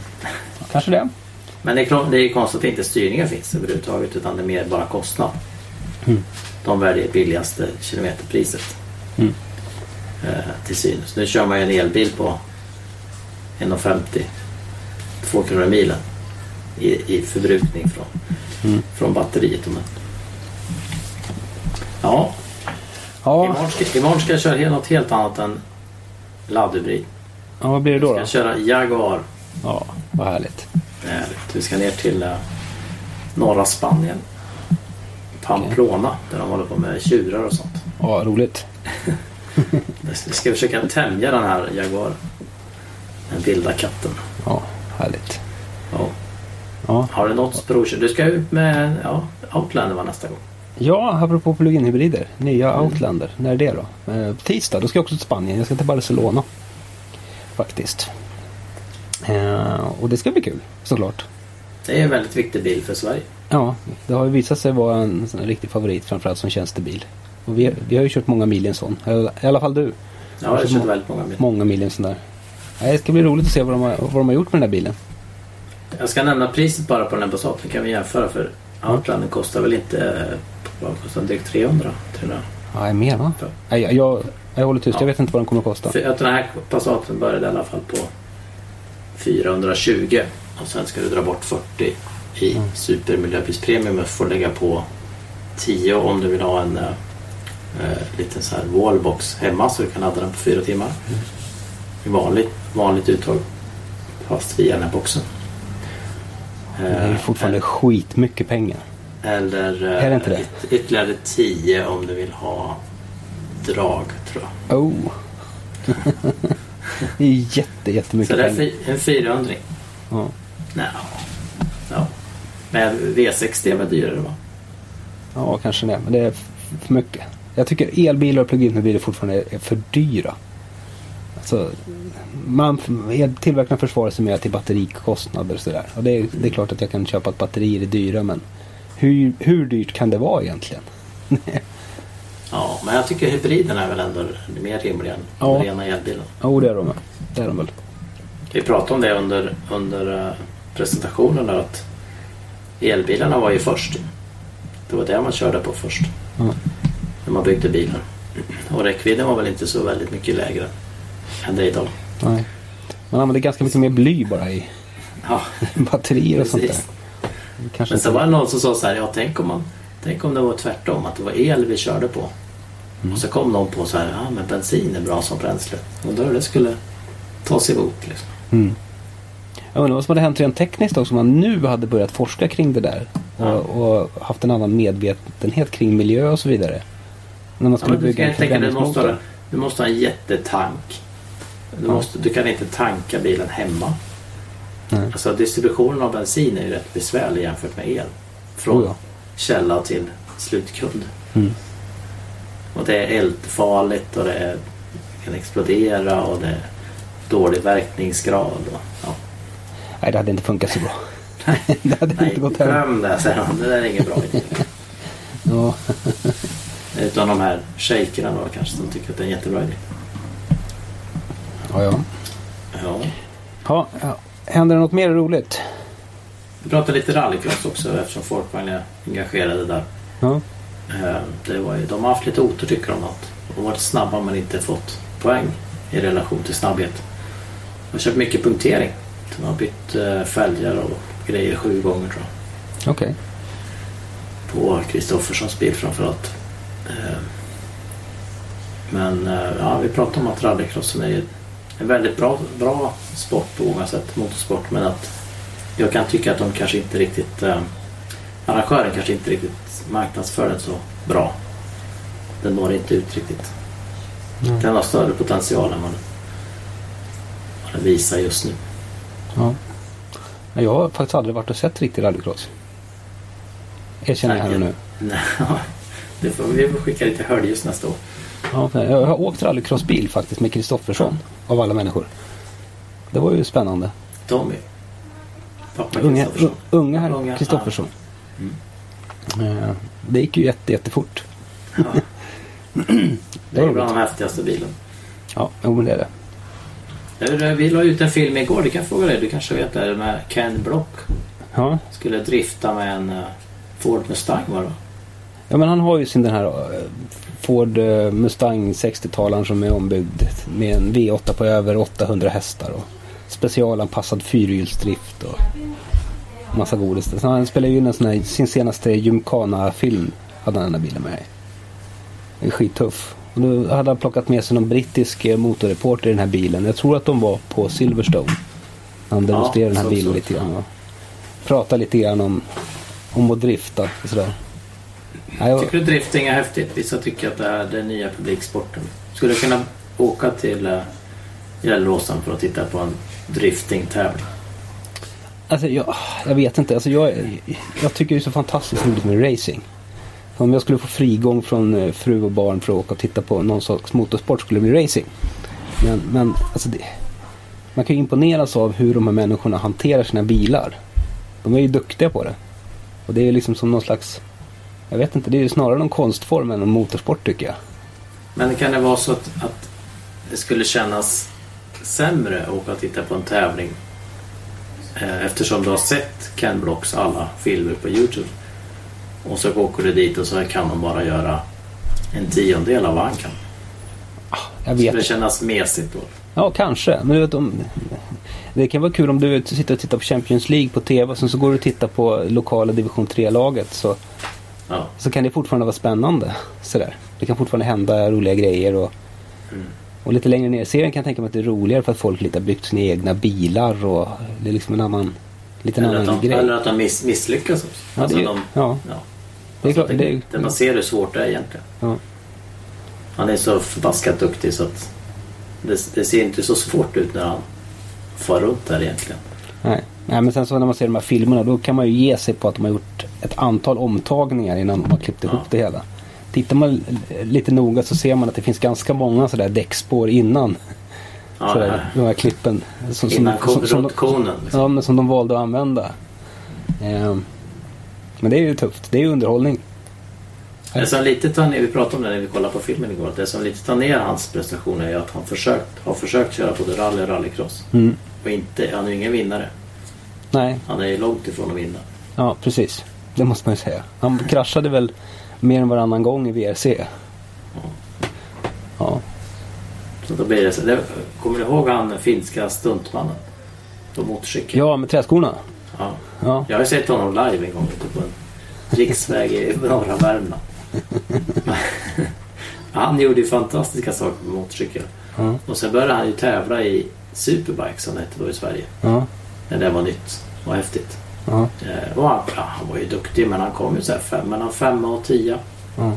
kanske det. Men det är, det är konstigt att inte styrningen finns överhuvudtaget utan det är mer bara kostnad. Mm. De väljer billigaste kilometerpriset. Mm. Eh, till synes. Nu kör man ju en elbil på 1,50 2 kronor milen i, i förbrukning från, Mm. från batteriet. Men. Ja, Ja, imorgon ska, imorgon ska jag köra något helt annat än laddhybrid. ja vad blir det då? Jag då? ska köra Jaguar. Ja, vad härligt. Härligt. Vi ska ner till eh, norra Spanien. Pamplona där de håller på med tjurar och sånt. Ja, roligt. (laughs) Vi ska försöka tämja den här Jaguar. Den vilda katten. Ja, härligt. Ja. Ja, Har du något provkör? Du ska ut med ja, Outlander var nästa gång. ja apropå plug-in hybrider. Nya Outlander. När är det då? Eh, tisdag. Då ska jag också till Spanien. Jag ska till Barcelona. Faktiskt. Eh, och det ska bli kul såklart. Det är en väldigt viktig bil för Sverige. Ja, det har ju visat sig vara en, riktig favorit framförallt som tjänstebil. Och vi, vi har ju kört många mil i en sån. I alla fall du. Ja, jag har kört väldigt många bilar. Många mil i en sån där. Det ska bli roligt att se vad de har, vad de har gjort med den där bilen. Jag ska nämna priset bara på den här Passaten kan vi jämföra för Outlander kostar väl inte vad kostar den? drygt 300? 300. Nej, mer va? Nej, jag, jag, jag håller tyst. Ja. Jag vet inte vad den kommer att kosta. För att den här Passaten började i alla fall på 420 och sen ska du dra bort 40 i Mm. supermiljöbilspremium och får lägga på 10 om du vill ha en eh, eh, liten så här wallbox hemma så du kan ladda den på fyra timmar. I vanligt, vanligt uttag. Fast via den här boxen. Det är Eh, fortfarande skitmycket pengar. Eller eh, Är det inte det? yt- ytterligare 10 om du vill ha drag tror jag. Oh! (laughs) det är jätte, Så jättemycket det är pengar. fi- en 400 Ja. Nej. Ja. Men V60 är väl dyrare va? ja, kanske det. Men det är för mycket. Jag tycker elbilar och plug-in hybrider fortfarande är- är för dyra. Alltså, man, tillverkarna försvarar sig med till batterikostnader och sådär. Och det är, det är klart att jag kan köpa att batterier är dyra men hur, hur dyrt kan det vara egentligen? (laughs) Ja, men jag tycker hybriden är väl ändå mer rimlig än Ja. den rena elbilen. Jo, det är de. Det är de väl. Vi pratade om det under, under eh, presentationen att elbilarna var ju först. Det var det man körde på först. Ja. När man byggde bilar. Och räckvidden var väl inte så väldigt mycket lägre än det är idag. Nej. Man använder ganska mycket mer bly bara i Ja, (laughs) batterier och sånt där. precis. Kanske Men så var det någon som sa så här, ja tänk om, man, tänk om det var tvärtom, att det var el vi körde på. Mm. Och så kom någon på så här, ja men bensin är bra som bränsle. Och då det skulle tas emot liksom. Mm. Jag undrar vad som hade hänt rent tekniskt också om man nu hade börjat forska kring det där. Och, Ja. och haft en annan medvetenhet kring miljö och så vidare. När man Ja, skulle du, bygga en tänka, du, förbränningsmotor. du måste ha en jättetank. Du, Ja. måste, du kan inte tanka bilen hemma. Nej. Alltså distributionen av bensin är ju rätt besvärlig jämfört med el. Från Oh ja. källa till slutkund. Mm. Och det är eldfarligt och det kan explodera och det är dålig verkningsgrad. Och, ja. Nej, det hade inte funkat så bra. (laughs) (laughs) det hade Nej, inte gått hem. glöm det, säger han. Det där är ingen bra idé. (laughs) Ja. Utan de här shejkerna då kanske som tycker att det är en jättebra idé. Ja, ja. Ja. ja, ja. Händer det något mer roligt? Vi pratade lite rallycross också eftersom Folkvagn är engagerade där. Ja. Eh, Det var ju, de har haft lite otur tycker de att de har varit snabba men inte fått poäng i relation till snabbhet. De har kört mycket punktering. De har bytt eh, fälgar och grejer sju gånger tror jag. Okej. På Kristofferssons bil framförallt. Eh, Men ja, vi pratade om att rallycrossen är en väldigt bra, bra sport på många sätt, motorsport. Men att jag kan tycka att de kanske inte riktigt eh, arrangören kanske inte riktigt marknadsför den så bra. Den når inte ut riktigt. Mm. Den har större potential än vad den, vad den visar just nu. Ja. Jag har faktiskt aldrig varit och sett riktig rallycross. Erkänner jag här och nu. Nej, (laughs) det får vi väl skicka lite höljes nästa år. Ja, jag har åkt rallycrossbil faktiskt med Kristoffersson av alla människor. Det var ju spännande. Tommy. Pappa Unga, Kristoffersson. unga herr Kristoffersson. Eh, Det gick ju jätte, jättefort. Ja. (clears throat) Det är bland de häftigaste bilen. Ja, jo, men det är det. Hur, Vi la ut en film igår, du kan fråga dig. Du kanske vet det. Med Ken Block. Ja. Skulle drifta med en eh, Ford Mustang var det ja, men han har ju sin den här eh, Ford eh, Mustang 60-talaren som är ombyggd med en V8 på över 800 hästar och specialanpassad fyrhjulsdrift och massa godis. Så han spelar ju in en sån här, sin senaste Gymkhana-film hade han den här bilen med. Den är skittuff. Och nu hade han plockat med sig någon brittisk eh, motorreporter i den här bilen. Jag tror att de var på Silverstone. Han demonstrerade den här bilen så. lite grann. Och pratade lite grann om, om att drifta och sådär. Ja, jag, Tycker du drifting är häftigt? Vissa tycker att det är den nya publiksporten. Skulle du kunna åka till uh, Gelleråsen för att titta på en driftingtävling? Alltså jag, jag vet inte. Alltså jag, jag tycker det är så fantastiskt roligt med racing. Om jag skulle få frigång från eh, fru och barn för att åka och titta på någon slags motorsport skulle det bli racing. Men, men alltså det, man kan ju imponeras av hur de här människorna hanterar sina bilar. De är ju duktiga på det. Och det är ju liksom som någon slags, jag vet inte, det är ju snarare någon konstform än en motorsport tycker jag. Men kan det vara så att, att det skulle kännas sämre att åka och titta på en tävling eftersom du har sett Ken Blocks alla filmer på Youtube och så åker du dit och så kan de bara göra en tiondel av vad han kan. Jag Skulle vet det kännas mesigt då? Ja, kanske. Men du vet, om, det kan vara kul om du sitter och tittar på Champions League på TV och sen så går du och tittar på lokala division 3-laget så, Ja. så kan det fortfarande vara spännande. Sådär. Det kan fortfarande hända roliga grejer. Och, Mm. Och lite längre ner i serien kan jag tänka mig att det är roligare för att folk lite har byggt sina egna bilar och det är liksom en annan, lite en Eller annan de, grej. eller att de miss, misslyckas också. Ja, Alltså det de, ja. ja. Det är Alltså, klart, det är- det, man ser hur svårt det är egentligen. Ja. Han är så förbaskat duktig så att det, det ser inte så svårt ut när han far runt där egentligen. Nej. Nej, men sen så när man ser de här filmerna då kan man ju ge sig på att de har gjort ett antal omtagningar innan de har klippt ihop Ja. det hela. Tittar man lite noga så ser man att det finns ganska många sådär däckspår innan Ja, sådär, de här klippen. Som, Innan som, som, rotkonen. Liksom. ja, men som de valde att använda. Ehm, men det är ju tufft. Det är ju underhållning. Det som lite tar ner, vi pratade om det när vi kollade på filmen igår, det som lite tar ner hans prestationer är att han försökt, har försökt köra både rally och rallycross. Mm. Och inte, han är ju ingen vinnare. Nej, Han är ju långt ifrån att vinna. ja precis. Det måste man ju säga. Han kraschade väl mer än varannan gång i VRC. Ja. Så då blir det så. Det, kommer du ihåg han finska stuntmannen? På motorcykel? ja, med träskorna. Ja. Ja. Jag har sett honom live en gång ute på en riksväg i (laughs) norra Värmland. (laughs) han gjorde ju fantastiska saker på motorcykel. Ja. Och sen började han ju tävla i Superbike som det hette då i Sverige. Ja. När det var nytt och häftigt. Ja. Eh, och han, ja, han var ju duktig men han kom ju så här fem, mellan femma och tia. Ja.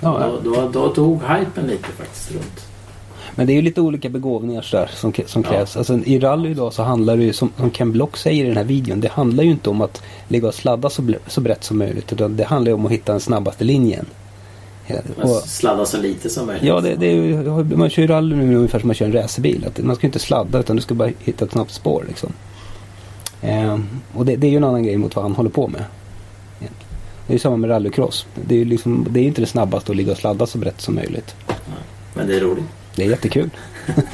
Ja, Då, då, då tog hypen lite faktiskt runt. Men det är ju lite olika begåvningar så där, som, som Ja. krävs. Alltså, I rally idag så handlar det ju, som, som Ken Block säger i den här videon, det handlar ju inte om att ligga och sladda så, så brett som möjligt. Utan det handlar ju om att hitta den snabbaste linjen. Och, sladda så lite som möjligt. ja, det, det är ju, man kör ju rally nu ungefär som man kör en racerbil. Man ska ju inte sladda utan du ska bara hitta ett snabbt spår. Liksom. Ehm, och det, det är ju en annan grej mot vad han håller på med. Det är ju samma med rallycross. Det är ju liksom, det är inte det snabbaste att ligga och sladda så brett som möjligt. Men det är roligt. Det är jättekul.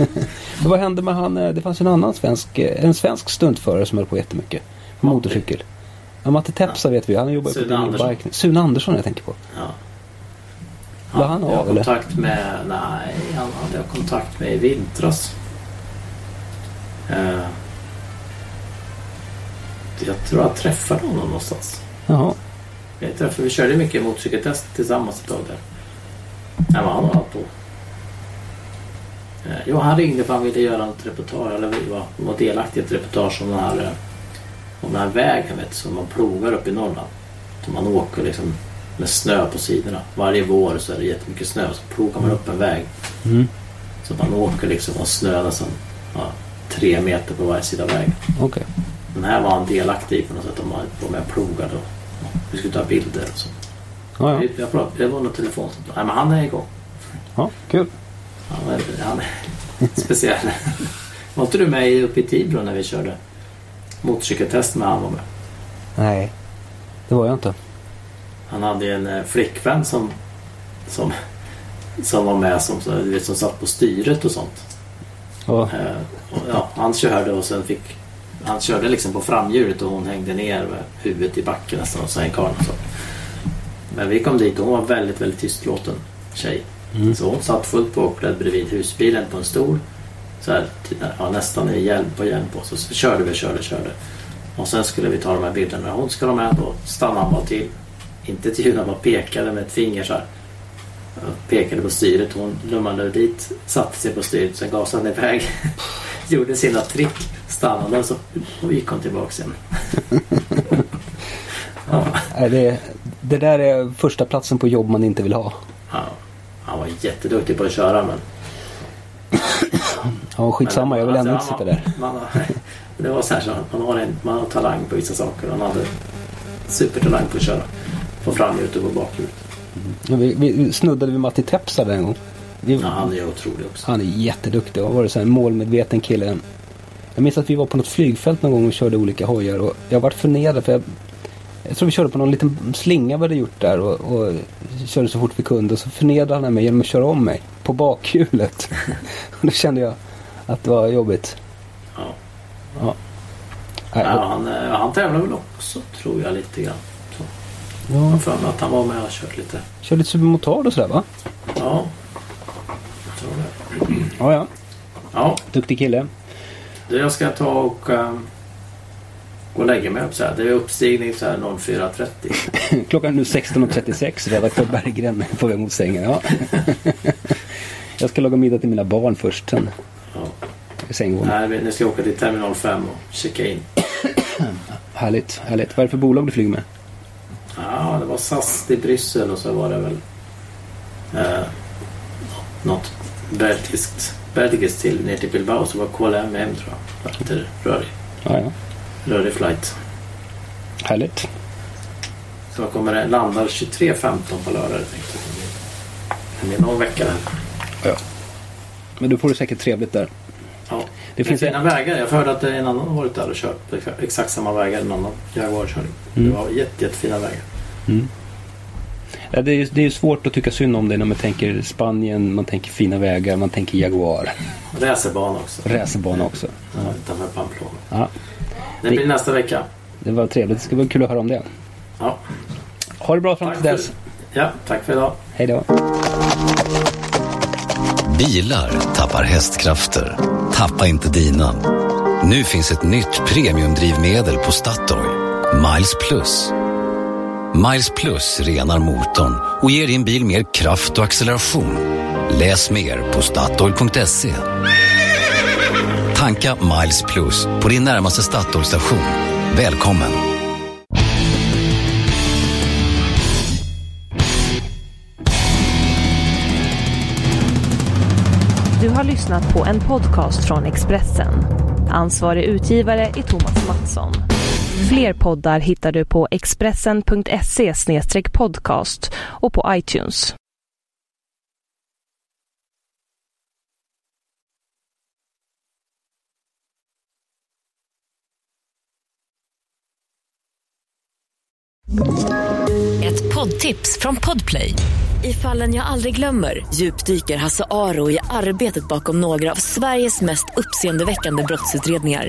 (laughs) Vad hände med han? eh, Det fanns en annan svensk, eh, en svensk stuntförare som höll på jättemycket. På motorcykel. Ja, Matte Tepsa vet vi. Han jobbar ju på Andersson. Bike. Sune Andersson jag tänker på. Ja. Var han jag har av, eller? kontakt med... Nej, han hade jag kontakt med i vintras. Eh, jag tror jag träffade honom någonstans. Jaha. Jag träffade, vi körde mycket motorcykeltest tillsammans ett tag där. Nej, men han hållit på. Eh, jo, han ringde för han ville göra ett reportage, eller var, var delaktig i ett reportage om den här, eh, om den här vägen vet, som man plogar upp i Norrland. Som man åker liksom med snö på sidorna. Varje vår så är det jättemycket snö så plogar man upp en väg. Mm. Så man åker liksom och snö nästan ja, tre meter på varje sida av vägen. Okej. Den här var han delaktig i på något sätt. De var med och plogade och Vi skulle ta bilder och så. Ja, ja. Jag pratade, det var någon telefon. Nej men han är igång. ja kul. Han är, han är (laughs) speciell. Var inte du med uppe i Tibro när vi körde motorcykeltest med han var med? Nej, det var jag inte. Han hade en eh, flickvän som, som, som var med som, så- du vet, som satt på styret och sånt. Ja, Eh, och, ja, han körde och sen fick han körde liksom på framhjulet och hon hängde ner med huvudet i backen nästan och så en karl. Så. Men vi kom dit och hon var väldigt, väldigt tystlåten tjej. Så hon satt fullt påklädd bredvid husbilen på en stol. Så här, till- ja, nästan i hjälm på hjälm på. Så, så körde vi, körde, körde. Och sen skulle vi ta de här bilderna. Hon skulle ha med då stannade han bara till. Inte till henne, han bara pekade med ett finger så här. Pekade på styret. Hon lummade dit, satte sig på styret, sen gasade han iväg. (laughs) Gjorde sina trick, stannade och så och gick hon tillbaks igen. (laughs) ja, det, det där är första platsen på jobb man inte vill ha. ja, han var jätteduktig på att köra men... Ja, skitsamma. Jag vill ändå inte Alltså, sitta han- där. Man har, (laughs) det var så här så man har, en, man har talang på vissa saker. Han hade supertalang på att köra. På framhjulet och på bakhjulet. Ja, Vi, vi snuddade vid Matti Tepsa en gång. Vi, Ja, han är otrolig också. Han är jätteduktig och har varit en målmedveten kille. Jag minns att vi var på något flygfält någon gång och körde olika hojar och jag varit förnedrad för jag, jag tror vi körde på någon liten slinga vi hade gjort där och, och körde så fort vi kunde och så förnedrade han mig genom att köra om mig på bakhjulet. (laughs) och då kände jag att det var jobbigt. Ja. Ja. Ja, han, eh, han tävlar väl också tror jag lite grann. Så. Jag ja, har för mig att han var med och kört lite. körde lite supermotard och sådär va? Ja. Ja, ja. Ja, Duktig kille. jag ska ta och um, gå och lägga mig upp så här. Det är uppstigning så här 04.30. (laughs) Klockan är nu 16.36. Redaktör Berggren på väg mot sängen. Ja. (laughs) jag ska laga middag till mina barn först. Sen Ja. i sängvåningen. Nej, ni ska åka till terminal 5 och checka in. (clears throat) Härligt, härligt. Vad är det för bolag du flyger med? Ja, det var SAS till Bryssel och så var det väl eh, något belgiskt, belgiskt till ner till Bilbao. Så var KLM hem tror jag. Lite rörig, Ja, ja. rörig flight. Härligt. Så jag kommer landar 23.15 på lördag tänkte jag. Det blir någon vecka där. Ja. Men då får du säkert trevligt där. Ja. Det Det finns fina vägar. Jag hörde att det är en annan har varit där och kört exakt samma vägar. En annan Jaguar-körning. Mm. Det var jätte, jättefina vägar. Ja, det, är, det är svårt att tycka synd om det när man tänker Spanien, man tänker fina vägar, man tänker Jaguar. Racerbana också. Racerbana också. Ja, utanför Pamplona. Ja, Det blir nästa vecka. det var trevligt. Det ska bli kul att höra om det. Ja, Ha det bra fram till dess. ja, tack för idag. Hej då. Bilar tappar hästkrafter. Tappa inte dina. Nu finns ett nytt premiumdrivmedel på Statoil. Miles Plus. Miles Plus renar motorn och ger din bil mer kraft och acceleration. Läs mer på Statoil.se. Tanka Miles Plus på din närmaste Statoil-station. Välkommen! Du har lyssnat på en podcast från Expressen. Ansvarig utgivare är Thomas Mattsson. Fler poddar hittar du på expressen.se podcast och på iTunes. Ett poddtips från Podplay. I fallen jag aldrig glömmer djupdyker Hasse Aro i arbetet bakom några av Sveriges mest uppseendeväckande brottsutredningar.